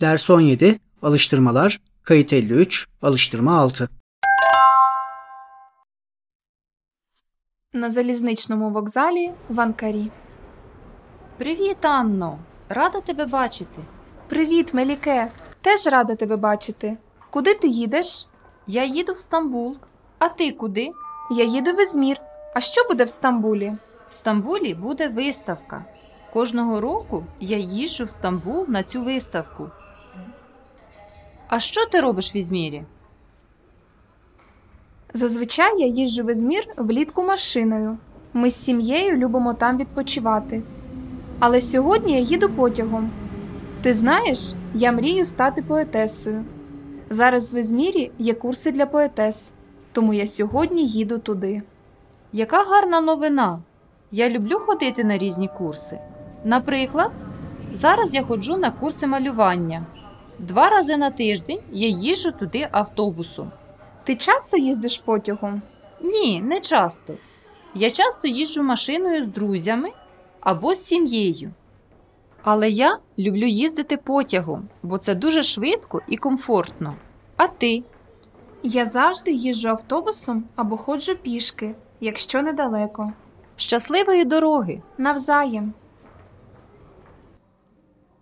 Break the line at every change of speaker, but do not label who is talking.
Ders 17 Alıştırmalar Kayıt 53 Alıştırma 6
На залізничному вокзалі в Анкарі.
Привіт, Анно! Рада тебе бачити.
Привіт, Меліке! Теж рада тебе бачити. Куди ти їдеш?
Я їду в Стамбул. А ти куди?
Я їду в Ізмір. А що буде в Стамбулі?
В Стамбулі буде виставка. Кожного року я їжджу в Стамбул на цю виставку. А що ти робиш в Ізмірі?
Зазвичай я їжджу в Ізмір влітку машиною. Ми з сім'єю любимо там відпочивати. Але сьогодні я їду потягом. Ти знаєш, я мрію стати поетесою. Зараз в Ізмірі є курси для поетес, тому я сьогодні їду туди.
Яка гарна новина! Я люблю ходити на різні курси. Наприклад, зараз я ходжу на курси малювання. Два рази на тиждень я їжджу туди автобусом.
Ти часто їздиш потягом?
Ні, не часто. Я часто їжджу машиною з друзями або з сім'єю. Але я люблю їздити потягом, бо це дуже швидко і комфортно. А ти?
Я завжди їжджу автобусом або ходжу пішки, якщо недалеко.
Щасливої дороги!
Навзаєм.